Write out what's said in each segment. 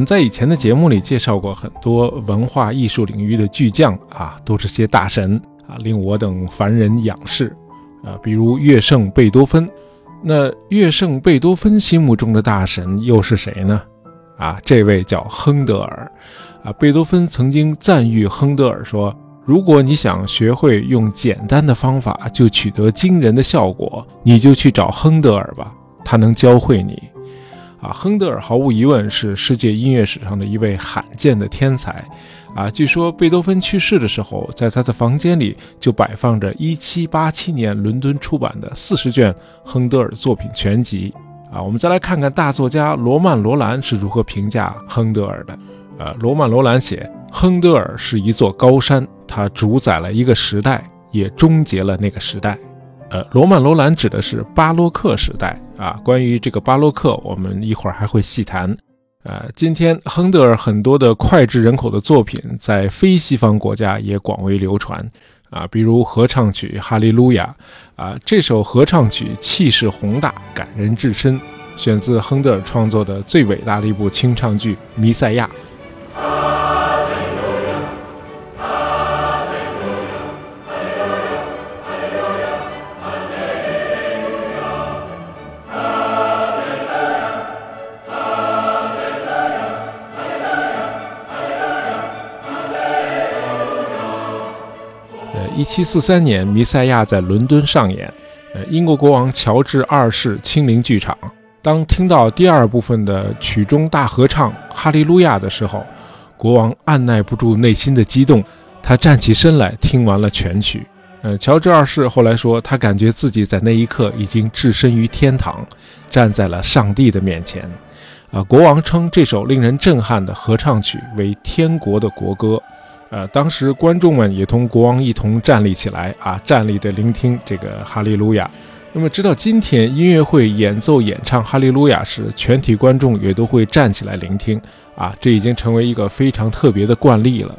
我们在以前的节目里介绍过很多文化艺术领域的巨匠啊，都是些大神啊，令我等凡人仰视啊。比如乐圣贝多芬，那乐圣贝多芬心目中的大神又是谁呢？啊，这位叫亨德尔啊。贝多芬曾经赞誉亨德尔说：“如果你想学会用简单的方法就取得惊人的效果，你就去找亨德尔吧，他能教会你。”啊，亨德尔毫无疑问是世界音乐史上的一位罕见的天才。啊，据说贝多芬去世的时候，在他的房间里就摆放着1787年伦敦出版的四十卷亨德尔作品全集。啊，我们再来看看大作家罗曼·罗兰是如何评价亨德尔的。呃，罗曼·罗兰写，亨德尔是一座高山，他主宰了一个时代，也终结了那个时代。呃，罗曼·罗兰指的是巴洛克时代啊。关于这个巴洛克，我们一会儿还会细谈。呃，今天亨德尔很多的脍炙人口的作品，在非西方国家也广为流传啊。比如合唱曲《哈利路亚》啊，这首合唱曲气势宏大，感人至深，选自亨德尔创作的最伟大的一部清唱剧《弥赛亚》。一七四三年，《弥赛亚》在伦敦上演，呃，英国国王乔治二世亲临剧场。当听到第二部分的曲中大合唱《哈利路亚》的时候，国王按耐不住内心的激动，他站起身来听完了全曲。呃，乔治二世后来说，他感觉自己在那一刻已经置身于天堂，站在了上帝的面前。啊，国王称这首令人震撼的合唱曲为天国的国歌。呃，当时观众们也同国王一同站立起来啊，站立着聆听这个哈利路亚。那么，直到今天，音乐会演奏演唱哈利路亚时，全体观众也都会站起来聆听啊，这已经成为一个非常特别的惯例了。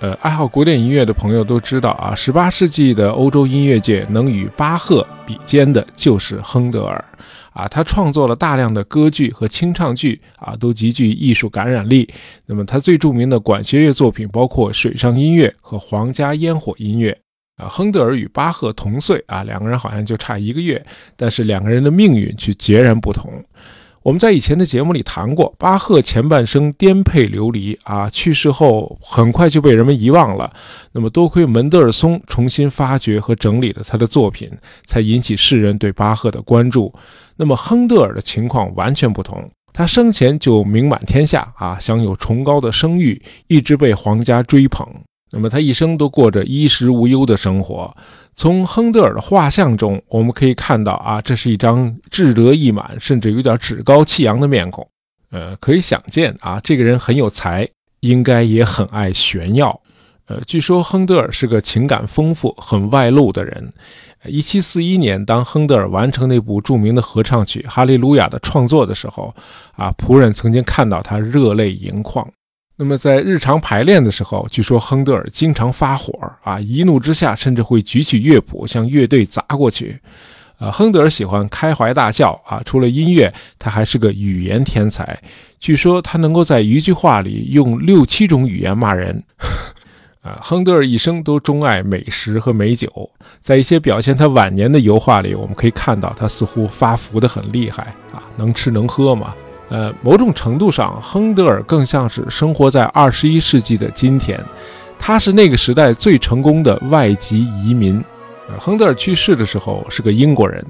呃，爱好古典音乐的朋友都知道啊十八世纪的欧洲音乐界能与巴赫比肩的就是亨德尔。啊，他创作了大量的歌剧和清唱剧，啊，都极具艺术感染力。那么，他最著名的管弦乐作品包括水上音乐和皇家烟火音乐。啊，亨德尔与巴赫同岁，啊，两个人好像就差一个月，但是两个人的命运却截然不同。我们在以前的节目里谈过，巴赫前半生颠沛流离啊，去世后很快就被人们遗忘了。那么多亏门德尔松重新发掘和整理了他的作品，才引起世人对巴赫的关注。那么亨德尔的情况完全不同，他生前就名满天下啊，享有崇高的声誉，一直被皇家追捧。那么他一生都过着衣食无忧的生活。从亨德尔的画像中，我们可以看到啊，这是一张志得意满，甚至有点趾高气扬的面孔。呃，可以想见啊，这个人很有才，应该也很爱炫耀。呃，据说亨德尔是个情感丰富、很外露的人。一七四一年，当亨德尔完成那部著名的合唱曲《哈利路亚》的创作的时候，啊，仆人曾经看到他热泪盈眶。那么在日常排练的时候，据说亨德尔经常发火啊，一怒之下甚至会举起乐谱向乐队砸过去。啊，亨德尔喜欢开怀大笑啊，除了音乐，他还是个语言天才。据说他能够在一句话里用六七种语言骂人。啊，亨德尔一生都钟爱美食和美酒，在一些表现他晚年的油画里，我们可以看到他似乎发福得很厉害啊，能吃能喝嘛。呃，某种程度上，亨德尔更像是生活在二十一世纪的今天，他是那个时代最成功的外籍移民。呃，亨德尔去世的时候是个英国人，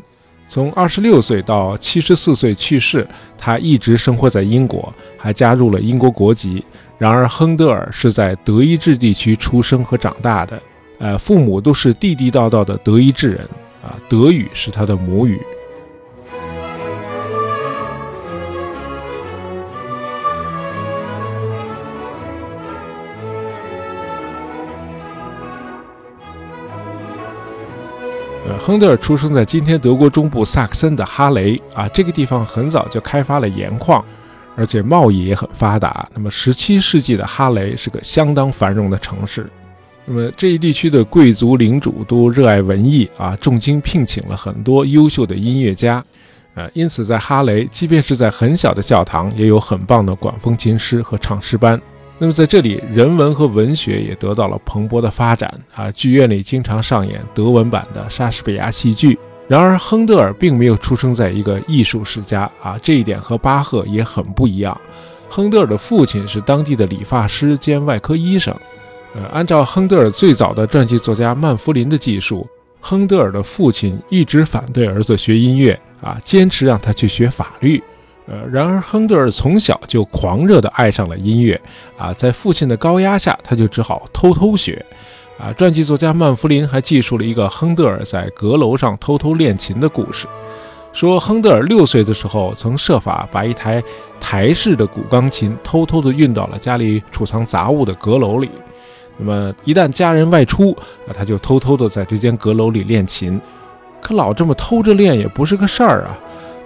从二十六岁到七十四岁去世，他一直生活在英国，还加入了英国国籍。然而，亨德尔是在德意志地区出生和长大的，呃，父母都是地地道道的德意志人，啊，德语是他的母语。亨德尔出生在今天德国中部萨克森的哈雷啊，这个地方很早就开发了盐矿，而且贸易也很发达。那么，17世纪的哈雷是个相当繁荣的城市。那么，这一地区的贵族领主都热爱文艺啊，重金聘请了很多优秀的音乐家。呃，因此在哈雷，即便是在很小的教堂，也有很棒的管风琴师和唱诗班。那么在这里，人文和文学也得到了蓬勃的发展啊。剧院里经常上演德文版的莎士比亚戏剧。然而，亨德尔并没有出生在一个艺术世家啊，这一点和巴赫也很不一样。亨德尔的父亲是当地的理发师兼外科医生。呃，按照亨德尔最早的传记作家曼弗林的记述，亨德尔的父亲一直反对儿子学音乐啊，坚持让他去学法律。呃，然而亨德尔从小就狂热地爱上了音乐啊，在父亲的高压下，他就只好偷偷学。啊，传记作家曼弗林还记述了一个亨德尔在阁楼上偷偷练琴的故事，说亨德尔六岁的时候曾设法把一台台式的古钢琴偷偷地运到了家里储藏杂物的阁楼里。那么一旦家人外出，啊，他就偷偷地在这间阁楼里练琴。可老这么偷着练也不是个事儿啊。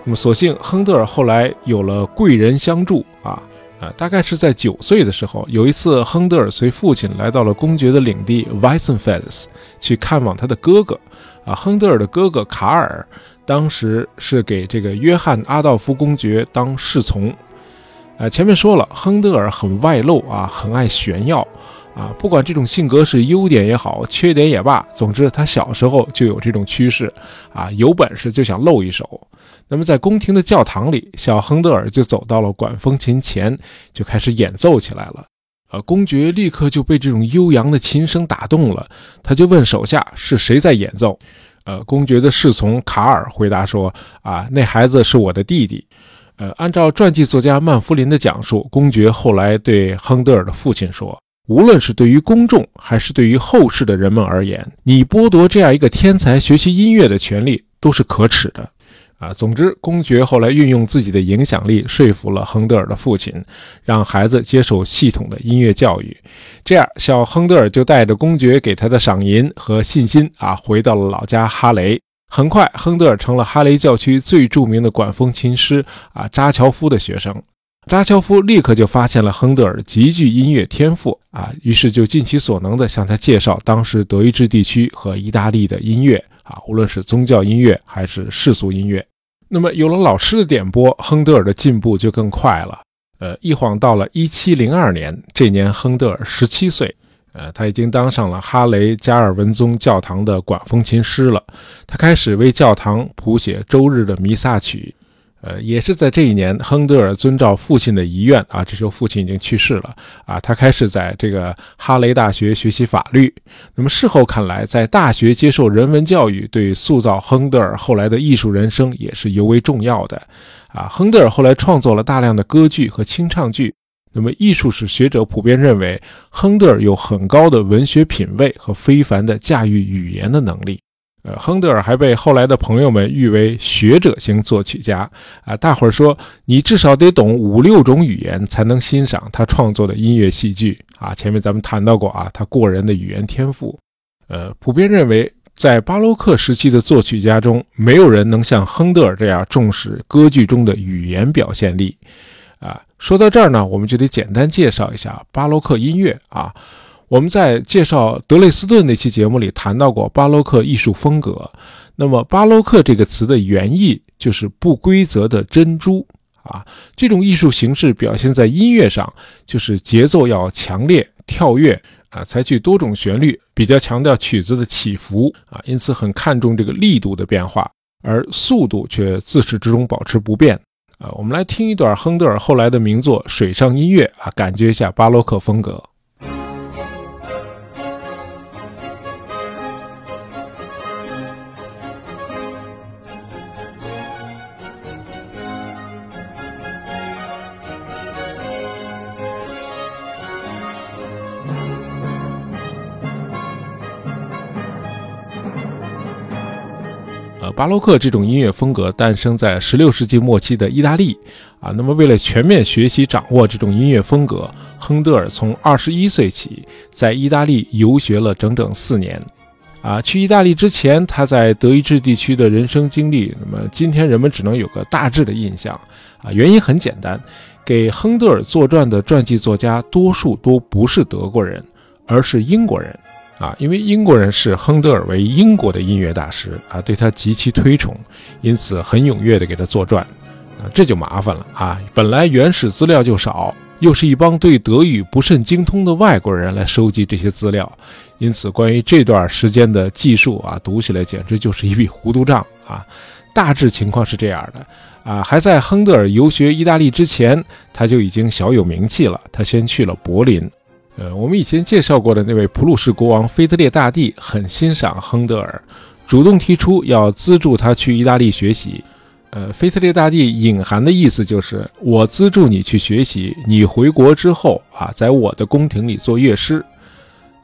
那么，所幸亨德尔后来有了贵人相助啊啊，大概是在九岁的时候，有一次亨德尔随父亲来到了公爵的领地 Weissenfels 去看望他的哥哥啊。亨德尔的哥哥卡尔当时是给这个约翰阿道夫公爵当侍从。啊，前面说了，亨德尔很外露啊，很爱炫耀。啊，不管这种性格是优点也好，缺点也罢，总之他小时候就有这种趋势，啊，有本事就想露一手。那么在宫廷的教堂里，小亨德尔就走到了管风琴前，就开始演奏起来了。啊，公爵立刻就被这种悠扬的琴声打动了，他就问手下是谁在演奏。呃，公爵的侍从卡尔回答说：“啊，那孩子是我的弟弟。”呃，按照传记作家曼弗林的讲述，公爵后来对亨德尔的父亲说。无论是对于公众，还是对于后世的人们而言，你剥夺这样一个天才学习音乐的权利，都是可耻的。啊，总之，公爵后来运用自己的影响力，说服了亨德尔的父亲，让孩子接受系统的音乐教育。这样，小亨德尔就带着公爵给他的赏银和信心啊，回到了老家哈雷。很快，亨德尔成了哈雷教区最著名的管风琴师啊扎乔夫的学生。扎乔夫立刻就发现了亨德尔极具音乐天赋啊，于是就尽其所能地向他介绍当时德意志地区和意大利的音乐啊，无论是宗教音乐还是世俗音乐。那么有了老师的点拨，亨德尔的进步就更快了。呃，一晃到了1702年，这年亨德尔17岁，呃，他已经当上了哈雷加尔文宗教堂的管风琴师了。他开始为教堂谱写周日的弥撒曲。呃，也是在这一年，亨德尔遵照父亲的遗愿啊，这时候父亲已经去世了啊，他开始在这个哈雷大学学习法律。那么事后看来，在大学接受人文教育，对塑造亨德尔后来的艺术人生也是尤为重要的啊。亨德尔后来创作了大量的歌剧和清唱剧。那么艺术史学者普遍认为，亨德尔有很高的文学品味和非凡的驾驭语言的能力。呃，亨德尔还被后来的朋友们誉为学者型作曲家啊。大伙儿说，你至少得懂五六种语言才能欣赏他创作的音乐戏剧啊。前面咱们谈到过啊，他过人的语言天赋。呃，普遍认为，在巴洛克时期的作曲家中，没有人能像亨德尔这样重视歌剧中的语言表现力啊。说到这儿呢，我们就得简单介绍一下巴洛克音乐啊。我们在介绍德累斯顿那期节目里谈到过巴洛克艺术风格。那么，巴洛克这个词的原意就是不规则的珍珠啊。这种艺术形式表现在音乐上，就是节奏要强烈、跳跃啊，采取多种旋律，比较强调曲子的起伏啊，因此很看重这个力度的变化，而速度却自始至终保持不变啊。我们来听一段亨德尔后来的名作《水上音乐》啊，感觉一下巴洛克风格。巴洛克这种音乐风格诞生在16世纪末期的意大利啊。那么，为了全面学习掌握这种音乐风格，亨德尔从21岁起在意大利游学了整整四年。啊，去意大利之前，他在德意志地区的人生经历，那么今天人们只能有个大致的印象啊。原因很简单，给亨德尔作传的传记作家多数都不是德国人，而是英国人。啊，因为英国人视亨德尔为英国的音乐大师啊，对他极其推崇，因此很踊跃地给他作传。啊，这就麻烦了啊！本来原始资料就少，又是一帮对德语不甚精通的外国人来收集这些资料，因此关于这段时间的记述啊，读起来简直就是一笔糊涂账啊！大致情况是这样的啊，还在亨德尔游学意大利之前，他就已经小有名气了。他先去了柏林。呃，我们以前介绍过的那位普鲁士国王腓特烈大帝很欣赏亨德尔，主动提出要资助他去意大利学习。呃，腓特烈大帝隐含的意思就是我资助你去学习，你回国之后啊，在我的宫廷里做乐师。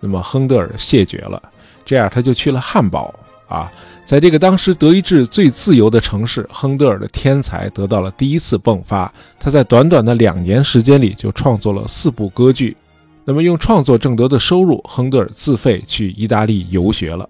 那么亨德尔谢绝了，这样他就去了汉堡啊，在这个当时德意志最自由的城市，亨德尔的天才得到了第一次迸发。他在短短的两年时间里就创作了四部歌剧。那么用创作挣得的收入，亨德尔自费去意大利游学了。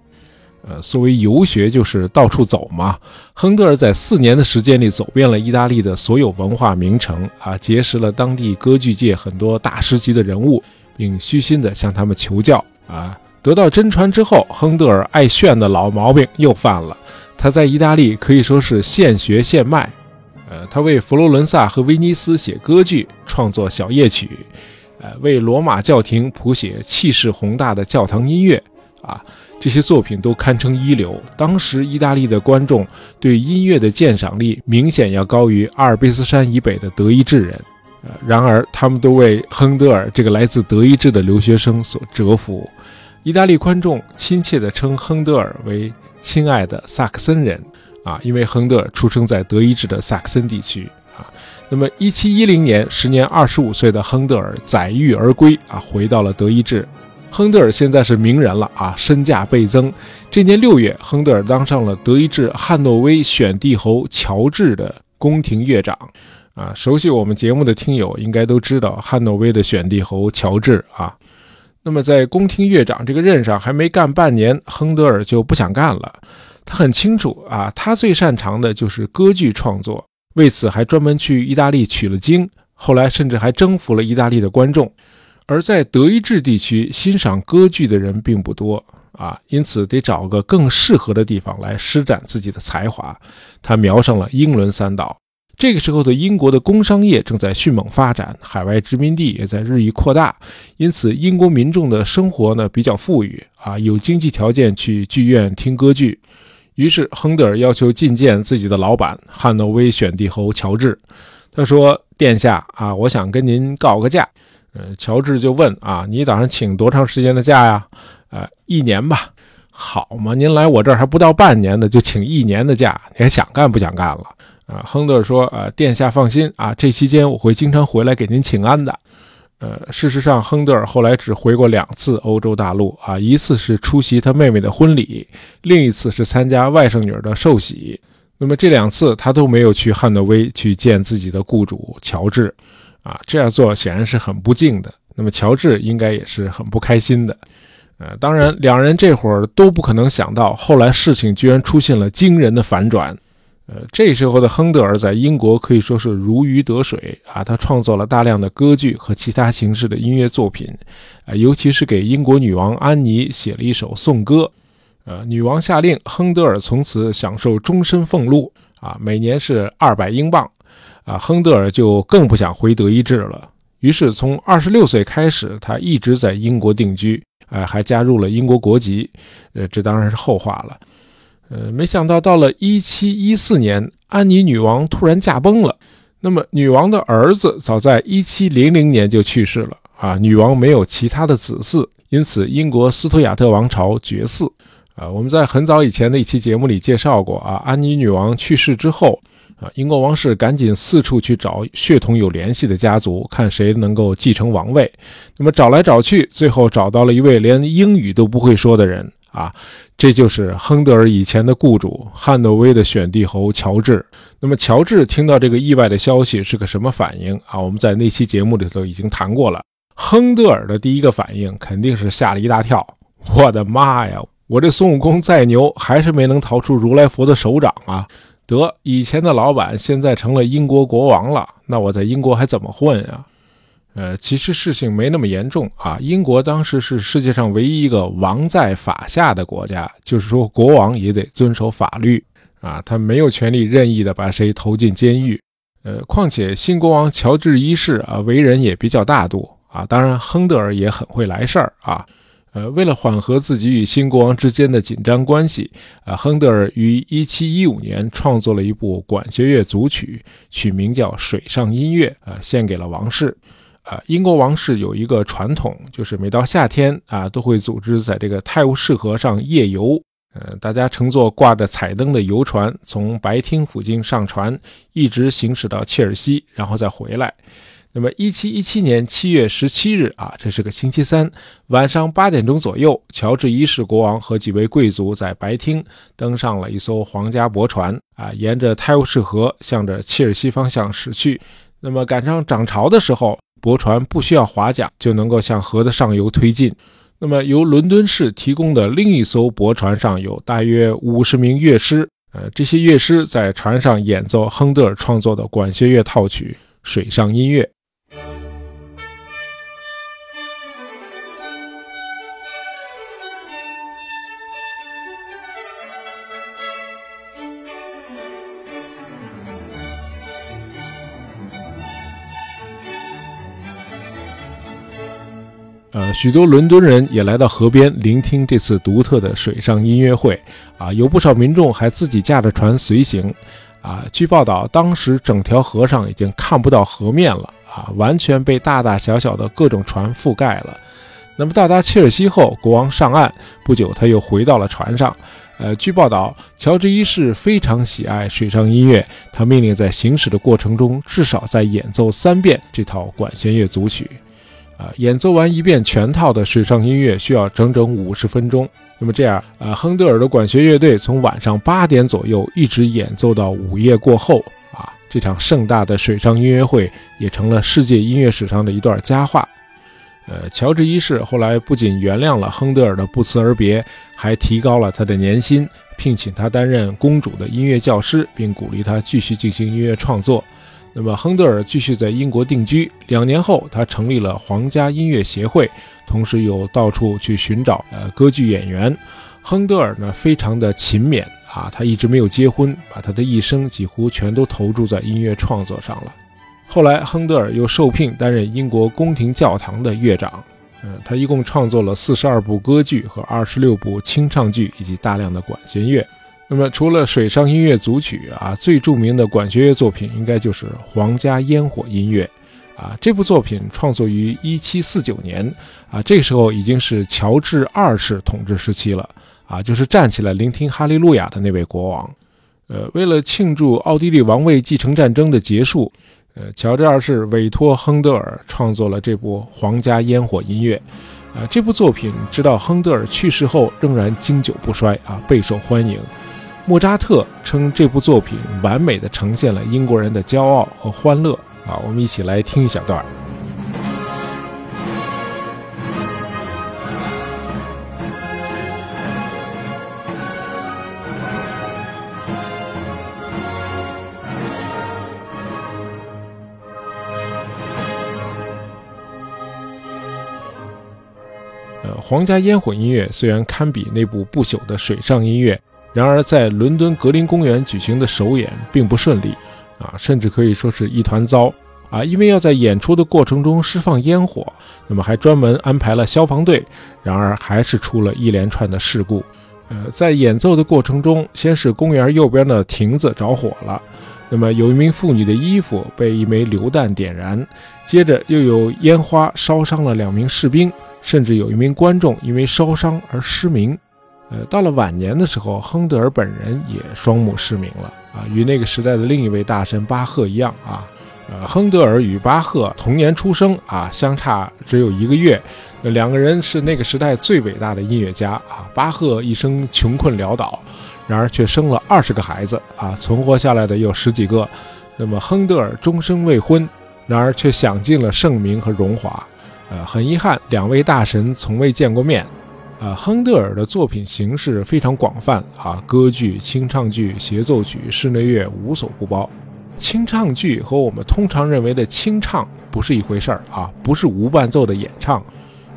呃，所谓游学就是到处走嘛。亨德尔在四年的时间里走遍了意大利的所有文化名城啊，结识了当地歌剧界很多大师级的人物，并虚心地向他们求教啊。得到真传之后，亨德尔爱炫的老毛病又犯了。他在意大利可以说是现学现卖。呃，他为佛罗伦萨和威尼斯写歌剧，创作小夜曲。为罗马教廷谱写气势宏大的教堂音乐啊，这些作品都堪称一流。当时意大利的观众对音乐的鉴赏力明显要高于阿尔卑斯山以北的德意志人。呃，然而他们都为亨德尔这个来自德意志的留学生所折服。意大利观众亲切地称亨德尔为“亲爱的萨克森人”啊，因为亨德尔出生在德意志的萨克森地区。啊那么，一七一零年，时年二十五岁的亨德尔载誉而归啊，回到了德意志。亨德尔现在是名人了啊，身价倍增。这年六月，亨德尔当上了德意志汉诺威选帝侯乔治的宫廷乐长啊。熟悉我们节目的听友应该都知道汉诺威的选帝侯乔治啊。那么，在宫廷乐长这个任上还没干半年，亨德尔就不想干了。他很清楚啊，他最擅长的就是歌剧创作。为此，还专门去意大利取了经，后来甚至还征服了意大利的观众。而在德意志地区，欣赏歌剧的人并不多啊，因此得找个更适合的地方来施展自己的才华。他瞄上了英伦三岛。这个时候的英国的工商业正在迅猛发展，海外殖民地也在日益扩大，因此英国民众的生活呢比较富裕啊，有经济条件去剧院听歌剧。于是，亨德尔要求觐见自己的老板汉诺威选帝侯乔治。他说：“殿下啊，我想跟您告个假。”呃，乔治就问：“啊，你打算请多长时间的假呀？”“呃，一年吧。”“好嘛，您来我这儿还不到半年呢，就请一年的假，你还想干不想干了？”啊，亨德尔说：“呃，殿下放心啊，这期间我会经常回来给您请安的。”呃，事实上，亨德尔后来只回过两次欧洲大陆啊，一次是出席他妹妹的婚礼，另一次是参加外甥女儿的寿喜。那么这两次他都没有去汉诺威去见自己的雇主乔治，啊，这样做显然是很不敬的。那么乔治应该也是很不开心的。呃，当然，两人这会儿都不可能想到，后来事情居然出现了惊人的反转。呃，这时候的亨德尔在英国可以说是如鱼得水啊！他创作了大量的歌剧和其他形式的音乐作品，啊，尤其是给英国女王安妮写了一首颂歌。呃，女王下令，亨德尔从此享受终身俸禄啊，每年是二百英镑。啊，亨德尔就更不想回德意志了，于是从二十六岁开始，他一直在英国定居，呃，还加入了英国国籍。呃，这当然是后话了。呃，没想到到了一七一四年，安妮女王突然驾崩了。那么，女王的儿子早在一七零零年就去世了啊。女王没有其他的子嗣，因此英国斯图亚特王朝绝嗣。啊，我们在很早以前的一期节目里介绍过啊，安妮女王去世之后啊，英国王室赶紧四处去找血统有联系的家族，看谁能够继承王位。那么找来找去，最后找到了一位连英语都不会说的人。啊，这就是亨德尔以前的雇主汉诺威的选帝侯乔治。那么，乔治听到这个意外的消息是个什么反应啊？我们在那期节目里头已经谈过了。亨德尔的第一个反应肯定是吓了一大跳。我的妈呀！我这孙悟空再牛，还是没能逃出如来佛的手掌啊！得，以前的老板现在成了英国国王了，那我在英国还怎么混啊？呃，其实事情没那么严重啊。英国当时是世界上唯一一个王在法下的国家，就是说国王也得遵守法律啊，他没有权利任意的把谁投进监狱。呃，况且新国王乔治一世啊，为人也比较大度啊。当然，亨德尔也很会来事儿啊。呃，为了缓和自己与新国王之间的紧张关系，啊，亨德尔于1715年创作了一部管弦乐组曲，取名叫《水上音乐》，啊，献给了王室。啊，英国王室有一个传统，就是每到夏天啊，都会组织在这个泰晤士河上夜游。呃，大家乘坐挂着彩灯的游船，从白厅附近上船，一直行驶到切尔西，然后再回来。那么，一七一七年七月十七日啊，这是个星期三，晚上八点钟左右，乔治一世国王和几位贵族在白厅登上了一艘皇家驳船啊，沿着泰晤士河向着切尔西方向驶去。那么，赶上涨潮的时候，驳船不需要划桨就能够向河的上游推进。那么，由伦敦市提供的另一艘驳船上有大约五十名乐师，呃，这些乐师在船上演奏亨德尔创作的管弦乐套曲《水上音乐》。许多伦敦人也来到河边聆听这次独特的水上音乐会，啊，有不少民众还自己驾着船随行，啊，据报道，当时整条河上已经看不到河面了，啊，完全被大大小小的各种船覆盖了。那么到达切尔西后，国王上岸不久，他又回到了船上。呃，据报道，乔治一世非常喜爱水上音乐，他命令在行驶的过程中至少再演奏三遍这套管弦乐组曲。啊，演奏完一遍全套的水上音乐需要整整五十分钟。那么这样，啊，亨德尔的管弦乐队从晚上八点左右一直演奏到午夜过后。啊，这场盛大的水上音乐会也成了世界音乐史上的一段佳话。呃，乔治一世后来不仅原谅了亨德尔的不辞而别，还提高了他的年薪，聘请他担任公主的音乐教师，并鼓励他继续进行音乐创作。那么，亨德尔继续在英国定居。两年后，他成立了皇家音乐协会，同时又到处去寻找呃歌剧演员。亨德尔呢，非常的勤勉啊，他一直没有结婚，把他的一生几乎全都投注在音乐创作上了。后来，亨德尔又受聘担任英国宫廷教堂的乐长。嗯，他一共创作了四十二部歌剧和二十六部清唱剧，以及大量的管弦乐。那么，除了水上音乐组曲啊，最著名的管弦乐作品应该就是《皇家烟火音乐》啊。这部作品创作于1749年啊，这时候已经是乔治二世统治时期了啊，就是站起来聆听哈利路亚的那位国王。呃，为了庆祝奥地利王位继承战争的结束，呃，乔治二世委托亨德尔创作了这部《皇家烟火音乐》啊。这部作品直到亨德尔去世后仍然经久不衰啊，备受欢迎。莫扎特称这部作品完美的呈现了英国人的骄傲和欢乐啊！我们一起来听一小段。呃，皇家烟火音乐虽然堪比那部不朽的水上音乐。然而，在伦敦格林公园举行的首演并不顺利，啊，甚至可以说是一团糟啊！因为要在演出的过程中释放烟火，那么还专门安排了消防队。然而，还是出了一连串的事故。呃，在演奏的过程中，先是公园右边的亭子着火了，那么有一名妇女的衣服被一枚榴弹点燃，接着又有烟花烧伤了两名士兵，甚至有一名观众因为烧伤而失明。呃，到了晚年的时候，亨德尔本人也双目失明了啊，与那个时代的另一位大神巴赫一样啊。呃，亨德尔与巴赫同年出生啊，相差只有一个月。两个人是那个时代最伟大的音乐家啊。巴赫一生穷困潦倒，然而却生了二十个孩子啊，存活下来的有十几个。那么亨德尔终生未婚，然而却享尽了盛名和荣华。呃，很遗憾，两位大神从未见过面。啊，亨德尔的作品形式非常广泛啊，歌剧、清唱剧、协奏曲、室内乐无所不包。清唱剧和我们通常认为的清唱不是一回事儿啊，不是无伴奏的演唱。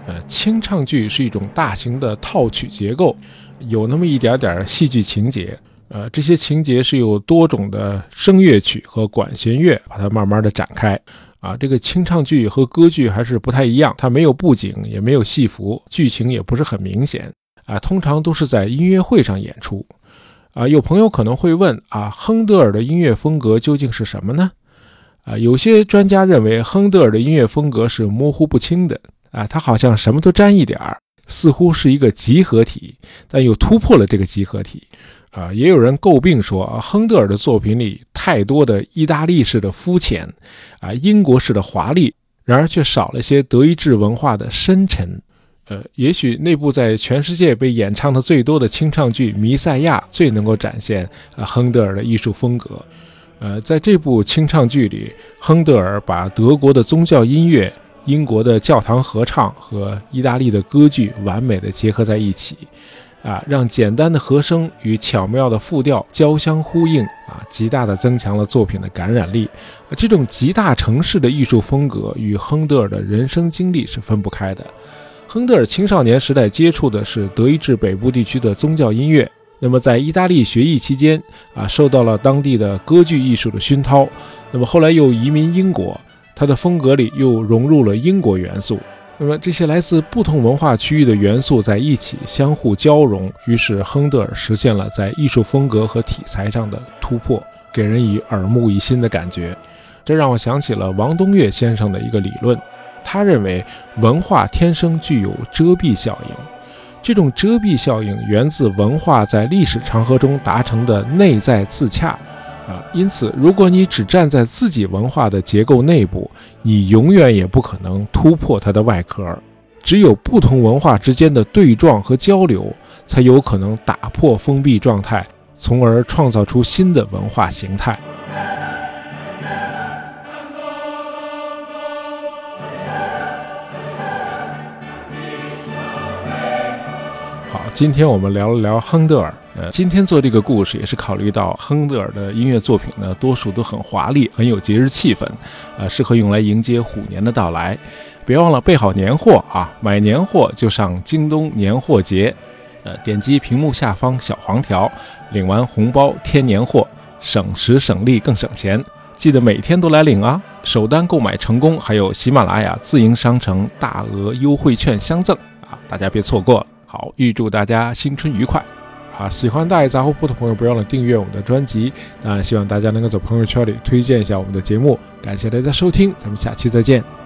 呃，清唱剧是一种大型的套曲结构，有那么一点点戏剧情节。呃，这些情节是由多种的声乐曲和管弦乐把它慢慢的展开。啊，这个清唱剧和歌剧还是不太一样，它没有布景，也没有戏服，剧情也不是很明显。啊，通常都是在音乐会上演出。啊，有朋友可能会问啊，亨德尔的音乐风格究竟是什么呢？啊，有些专家认为亨德尔的音乐风格是模糊不清的。啊，他好像什么都沾一点儿，似乎是一个集合体，但又突破了这个集合体。啊，也有人诟病说，啊亨德尔的作品里太多的意大利式的肤浅，啊，英国式的华丽，然而却少了些德意志文化的深沉。呃，也许那部在全世界被演唱的最多的清唱剧《弥赛亚》最能够展现啊亨德尔的艺术风格。呃，在这部清唱剧里，亨德尔把德国的宗教音乐、英国的教堂合唱和意大利的歌剧完美的结合在一起。啊，让简单的和声与巧妙的复调交相呼应，啊，极大的增强了作品的感染力。这种极大城市的艺术风格与亨德尔的人生经历是分不开的。亨德尔青少年时代接触的是德意志北部地区的宗教音乐，那么在意大利学艺期间，啊，受到了当地的歌剧艺术的熏陶，那么后来又移民英国，他的风格里又融入了英国元素。那么这些来自不同文化区域的元素在一起相互交融，于是亨德尔实现了在艺术风格和题材上的突破，给人以耳目一新的感觉。这让我想起了王东岳先生的一个理论，他认为文化天生具有遮蔽效应，这种遮蔽效应源自文化在历史长河中达成的内在自洽。啊，因此，如果你只站在自己文化的结构内部，你永远也不可能突破它的外壳。只有不同文化之间的对撞和交流，才有可能打破封闭状态，从而创造出新的文化形态。今天我们聊了聊亨德尔。呃，今天做这个故事也是考虑到亨德尔的音乐作品呢，多数都很华丽，很有节日气氛，呃，适合用来迎接虎年的到来。别忘了备好年货啊，买年货就上京东年货节，呃，点击屏幕下方小黄条，领完红包添年货，省时省力更省钱。记得每天都来领啊！首单购买成功，还有喜马拉雅自营商城大额优惠券相赠啊，大家别错过了。好，预祝大家新春愉快！啊，喜欢大爷杂货铺的朋友，不要忘了订阅我们的专辑。那希望大家能够在朋友圈里推荐一下我们的节目。感谢大家收听，咱们下期再见。